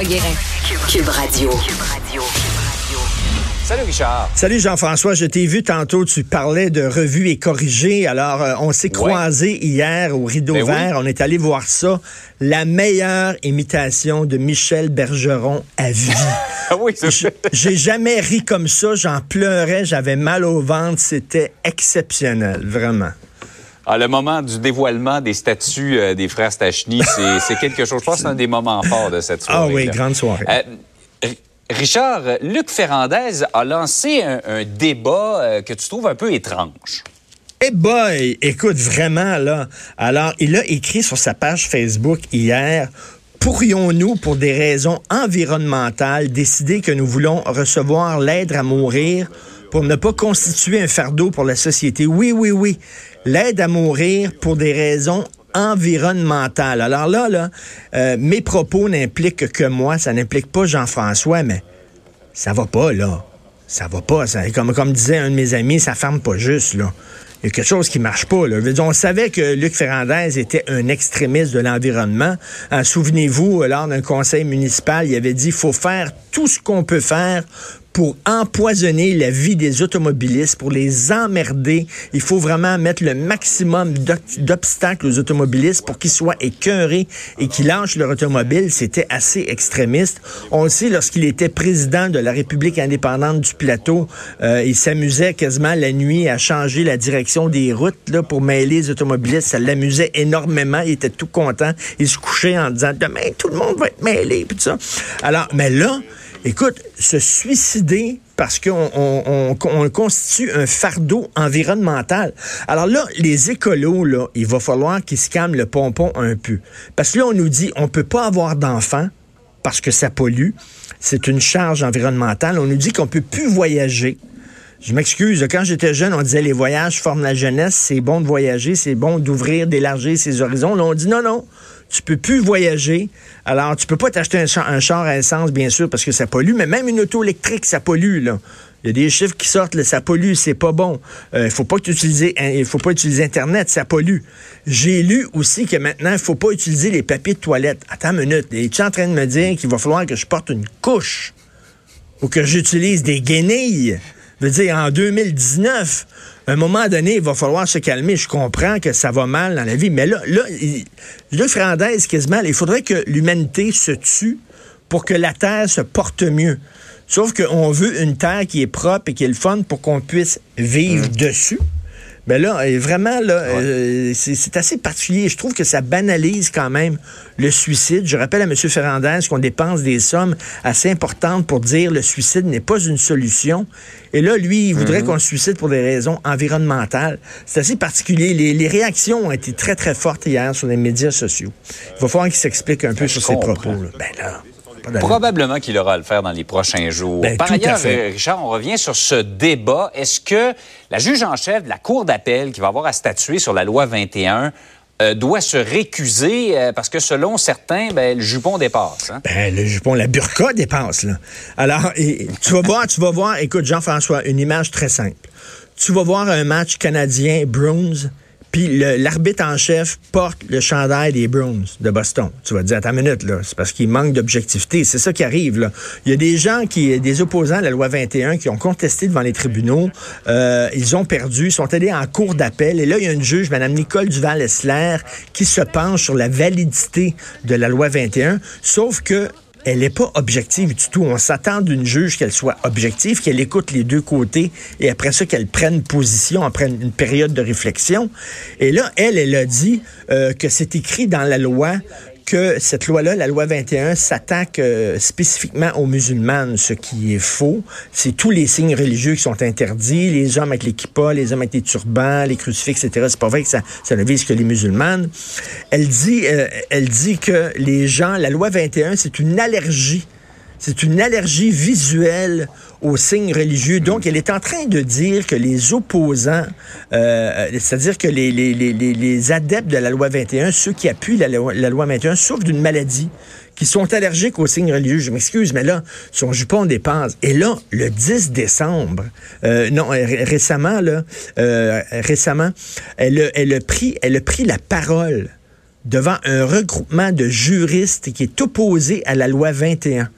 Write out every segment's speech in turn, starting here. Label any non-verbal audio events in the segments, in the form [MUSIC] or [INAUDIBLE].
Guérin. Cube Radio. Salut Richard. Salut Jean-François, je t'ai vu tantôt, tu parlais de revue et corrigé. Alors, euh, on s'est croisés hier au Rideau Ben oui. Vert, on est allé voir ça. La meilleure imitation de Michel Bergeron à vie. [LAUGHS] Ah oui, J'ai jamais ri comme ça, j'en pleurais, j'avais mal au ventre, c'était exceptionnel, vraiment. Ah, le moment du dévoilement des statuts euh, des frères Stachny, c'est quelque chose. Je pense que c'est un des moments forts de cette Ah soirée. oui, grande soirée. Richard, euh, Luc Ferrandez a lancé un, un débat euh, que tu trouves un peu étrange. Eh boy, écoute vraiment là. Alors, il a écrit sur sa page Facebook hier Pourrions-nous, pour des raisons environnementales, décider que nous voulons recevoir l'aide à mourir pour ne pas constituer un fardeau pour la société? Oui, oui, oui. L'aide à mourir pour des raisons environnementales. Alors là, là, euh, mes propos n'impliquent que moi, ça n'implique pas Jean-François, mais ça va pas, là. Ça va pas. Comme, comme disait un de mes amis, ça ferme pas juste, là. Il y a quelque chose qui marche pas. Là. On savait que Luc Ferrandez était un extrémiste de l'environnement. Euh, Souvenez-vous, lors d'un conseil municipal, il avait dit faut faire tout ce qu'on peut faire pour empoisonner la vie des automobilistes, pour les emmerder. Il faut vraiment mettre le maximum d'ob- d'obstacles aux automobilistes pour qu'ils soient écœurés et qu'ils lâchent leur automobile. C'était assez extrémiste. On le sait, lorsqu'il était président de la République indépendante du Plateau, euh, il s'amusait quasiment la nuit à changer la direction des routes là, pour mêler les automobilistes. Ça l'amusait énormément. Il était tout content. Il se couchait en disant demain tout le monde va être mêlé puis. Alors, mais là, écoute, se suicider parce qu'on on, on- on constitue un fardeau environnemental. Alors là, les écolos, là, il va falloir qu'ils se calment le pompon un peu. Parce que là, on nous dit, on peut pas avoir d'enfants parce que ça pollue. C'est une charge environnementale. On nous dit qu'on peut plus voyager. Je m'excuse, quand j'étais jeune, on disait les voyages forment la jeunesse, c'est bon de voyager, c'est bon d'ouvrir, d'élargir ses horizons. Là, on dit non, non, tu peux plus voyager. Alors, tu peux pas t'acheter un, char- à essence, bien sûr, parce que ça pollue, mais même une auto électrique, ça pollue, là. Il y a des chiffres qui sortent, là, ça pollue, c'est pas bon. Euh, Il faut pas utiliser, il faut pas utiliser Internet, ça pollue. J'ai lu aussi que maintenant, il faut pas utiliser les papiers de toilette. Attends une minute, es-tu en train de me dire qu'il va falloir que je porte une couche ou que j'utilise des guenilles? Je veux dire, en 2019, à un moment donné, il va falloir se calmer. Je comprends que ça va mal dans la vie, mais là, là, Luc Fernandez, quasiment, il faudrait que l'humanité se tue pour que la Terre se porte mieux. Sauf qu'on veut une Terre qui est propre et qui est le fun pour qu'on puisse vivre dessus. Ben là, vraiment, là, euh, c'est assez particulier. Je trouve que ça banalise quand même le suicide. Je rappelle à M. Ferrandez qu'on dépense des sommes assez importantes pour dire le suicide n'est pas une solution. Et là, lui, il voudrait qu'on se suicide pour des raisons environnementales. C'est assez particulier. Les, les réactions ont été très, très fortes hier sur les médias sociaux. Il va falloir qu'il s'explique un peu sur ses comprends. propos. là. Ben là. Probablement qu'il aura à le faire dans les prochains jours. Ben, Par ailleurs, euh, Richard, on revient sur ce débat. Est-ce que la juge en chef de la Cour d'appel qui va avoir à statuer sur la loi 21 euh, doit se récuser euh, parce que selon certains, ben, le jupon dépasse. hein? Ben, le jupon, la burqa dépasse, là. Alors, et- tu vas voir, tu vas voir, écoute, Jean-François, une image très simple. Tu vas voir un match canadien Bruins, puis l'arbitre en chef porte le chandail des Bruins de Boston. Tu vas te dire, attends une minute, là, c'est parce qu'il manque d'objectivité. C'est ça qui arrive, là. Il y a des gens qui, des opposants à la loi 21 qui ont contesté devant les tribunaux. Euh, ils ont perdu, sont allés en cours d'appel. Et là, il y a une juge, Mme Nicole Duval-Essler, qui se penche sur la validité de la loi 21. Sauf que elle n'est pas objective du tout. On s'attend d'une juge qu'elle soit objective, qu'elle écoute les deux côtés et après ça qu'elle prenne position après une période de réflexion. Et là, elle, elle a dit euh, que c'est écrit dans la loi que cette loi-là, la loi 21, s'attaque euh, spécifiquement aux musulmanes, ce qui est faux. C'est tous les signes religieux qui sont interdits, les hommes avec les kippas, les hommes avec les turbans, les crucifix, etc. C'est pas vrai que ça, ça ne vise que les musulmanes. Elle dit, euh, elle dit que les gens, la loi 21, c'est une allergie c'est une allergie visuelle aux signes religieux. Donc, elle est en train de dire que les opposants, euh, c'est-à-dire que les, adeptes de la loi 21, ceux qui appuient la, loi 21, souffrent d'une maladie qui sont allergiques aux signes religieux. Je m'excuse, mais là, son jupon dépasse. Et là, le 10 décembre, euh, non, récemment, là, euh, récemment, elle, a pris, elle a pris la parole devant un regroupement de juristes qui est opposé à la loi 21.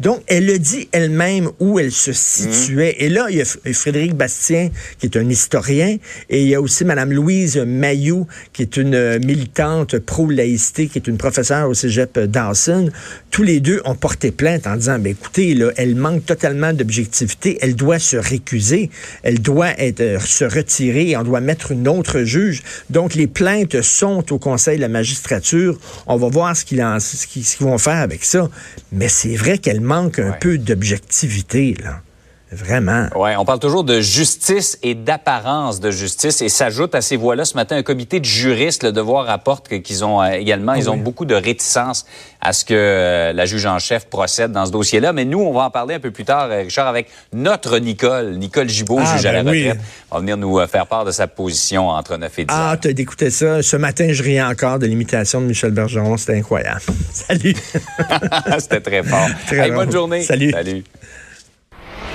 Donc, elle le dit elle-même où elle se situait. Et là, il y a Frédéric Bastien, qui est un historien, et il y a aussi Mme Louise Mayou, qui est une militante pro-laïcité, qui est une professeure au cégep Dawson. Tous les deux ont porté plainte en disant, ben, écoutez, là, elle manque totalement d'objectivité, elle doit se récuser, elle doit être, euh, se retirer, on doit mettre une autre juge. Donc, les plaintes sont au Conseil de la magistrature. On va voir ce qu'ils vont faire avec ça. Mais c'est vrai qu'elle manque un peu d'objectivité, là. Vraiment. Oui, on parle toujours de justice et d'apparence de justice et s'ajoute à ces voix-là ce matin un comité de juristes. Le devoir rapporte qu'ils ont euh, également, ils ont beaucoup de réticence à ce que euh, la juge en chef procède dans ce dossier-là. Mais nous, on va en parler un peu plus tard, euh, Richard, avec notre Nicole, Nicole Gibault, ah, juge à la ben retraite. va venir nous faire part de sa position entre 9 et 10 Ah, t'as d'écouter ça. Ce matin, je riais encore de l'imitation de Michel Bergeron. C'était incroyable. [LAUGHS] Salut. [LAUGHS] C'était très fort. bonne journée. Salut. Salut.